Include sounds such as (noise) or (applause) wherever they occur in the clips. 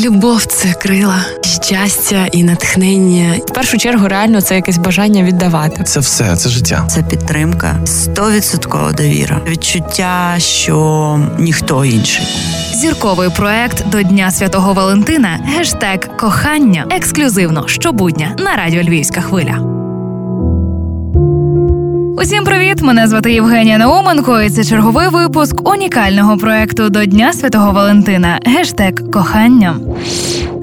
Любов це крила, щастя і натхнення. В першу чергу, реально це якесь бажання віддавати. Це все, це життя. Це підтримка, стовідсоткова довіра, відчуття, що ніхто інший. Зірковий проект до Дня Святого Валентина. Гештег кохання ексклюзивно щобудня на радіо Львівська хвиля. Усім привіт! Мене звати Євгенія Науменко, і це черговий випуск унікального проекту до Дня Святого Валентина. Гештег кохання.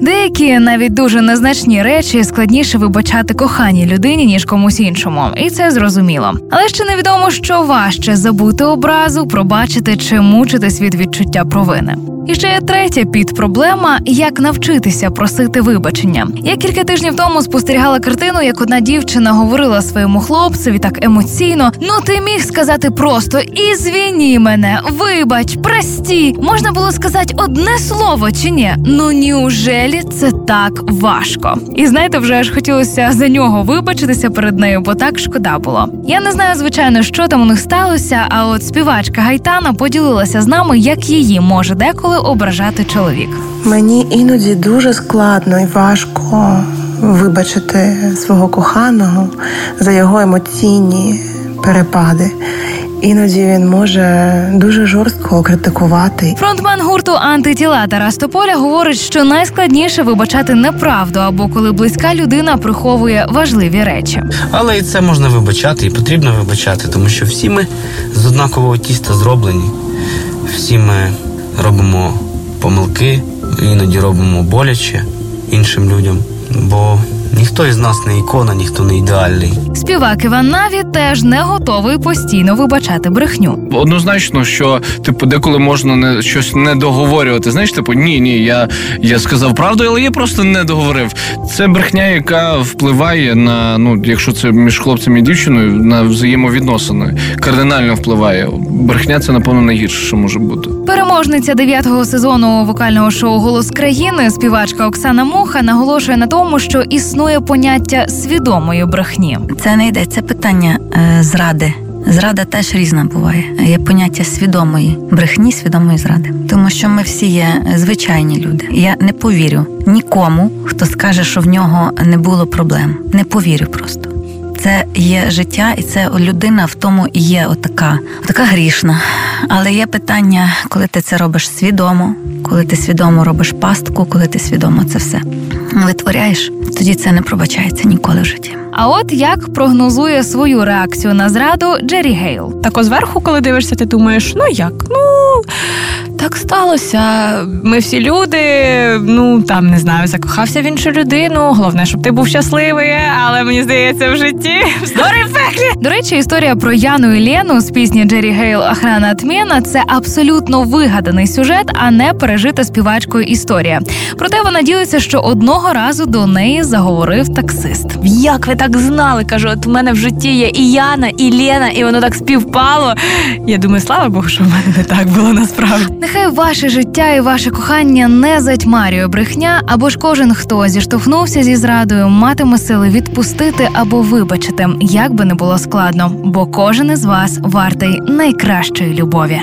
Деякі навіть дуже незначні речі складніше вибачати коханій людині ніж комусь іншому, і це зрозуміло. Але ще невідомо, що важче забути образу, пробачити чи мучитись від відчуття провини. І ще є третя підпроблема як навчитися просити вибачення. Я кілька тижнів тому спостерігала картину, як одна дівчина говорила своєму хлопцеві так емоційно: ну ти міг сказати просто ізвіні мене, вибач, прості. Можна було сказати одне слово чи ні? Ну ніужелі це так важко? І знаєте, вже аж хотілося за нього вибачитися перед нею, бо так шкода було. Я не знаю, звичайно, що там у них сталося. А от співачка Гайтана поділилася з нами, як її може деколи ображати чоловік. Мені іноді дуже складно і важко вибачити свого коханого за його емоційні перепади. Іноді він може дуже жорстко критикувати. Фронтмен гурту антитіла Тарас Тополя говорить, що найскладніше вибачати неправду або коли близька людина приховує важливі речі. Але і це можна вибачати, і потрібно вибачати, тому що всі ми з однакового тіста зроблені, всі ми робимо помилки, іноді робимо боляче іншим людям, бо ніхто із нас не ікона, ніхто не ідеальний. Співак Іван Наві теж не готовий постійно вибачати брехню. Однозначно, що типу, деколи можна не щось не договорювати. Знаєш, типу, ні, ні, я, я сказав правду, але я просто не договорив. Це брехня, яка впливає на ну, якщо це між хлопцем і дівчиною, на взаємовідносини, кардинально впливає. Брехня це напевно найгірше, що може бути. Переможниця дев'ятого сезону вокального шоу Голос країни співачка Оксана Муха наголошує на тому, що існує поняття свідомої брехні. Це не йде, це питання е, зради. Зрада теж різна буває. Є поняття свідомої брехні, свідомої зради. Тому що ми всі є звичайні люди. Я не повірю нікому, хто скаже, що в нього не було проблем. Не повірю просто. Це є життя, і це людина в тому і є отака, отака грішна. Але є питання, коли ти це робиш свідомо, коли ти свідомо робиш пастку, коли ти свідомо це все витворяєш, тоді це не пробачається ніколи в житті. А от як прогнозує свою реакцію на зраду Джері Гейл. Тако зверху, коли дивишся, ти думаєш, ну як? Ну так сталося. Ми всі люди. Ну там не знаю, закохався в іншу людину. Головне, щоб ти був щасливий, але мені здається, в житті (laughs) здорі пеклі. До речі, історія про Яну і Лену з пісні Джері Гейл Охрана Атмена це абсолютно вигаданий сюжет, а не пережита співачкою історія. Проте вона ділиться, що одного разу до неї заговорив таксист. Як ви так знали? Кажу, от в мене в житті є і Яна, і Лена, і воно так співпало. Я думаю, слава Богу, що в мене не так було насправді. Нехай ваше життя і ваше кохання не затьмарює брехня, або ж кожен, хто зіштовхнувся зі зрадою, матиме сили відпустити або вибачити, як би не було складно, бо кожен із вас вартий найкращої любові.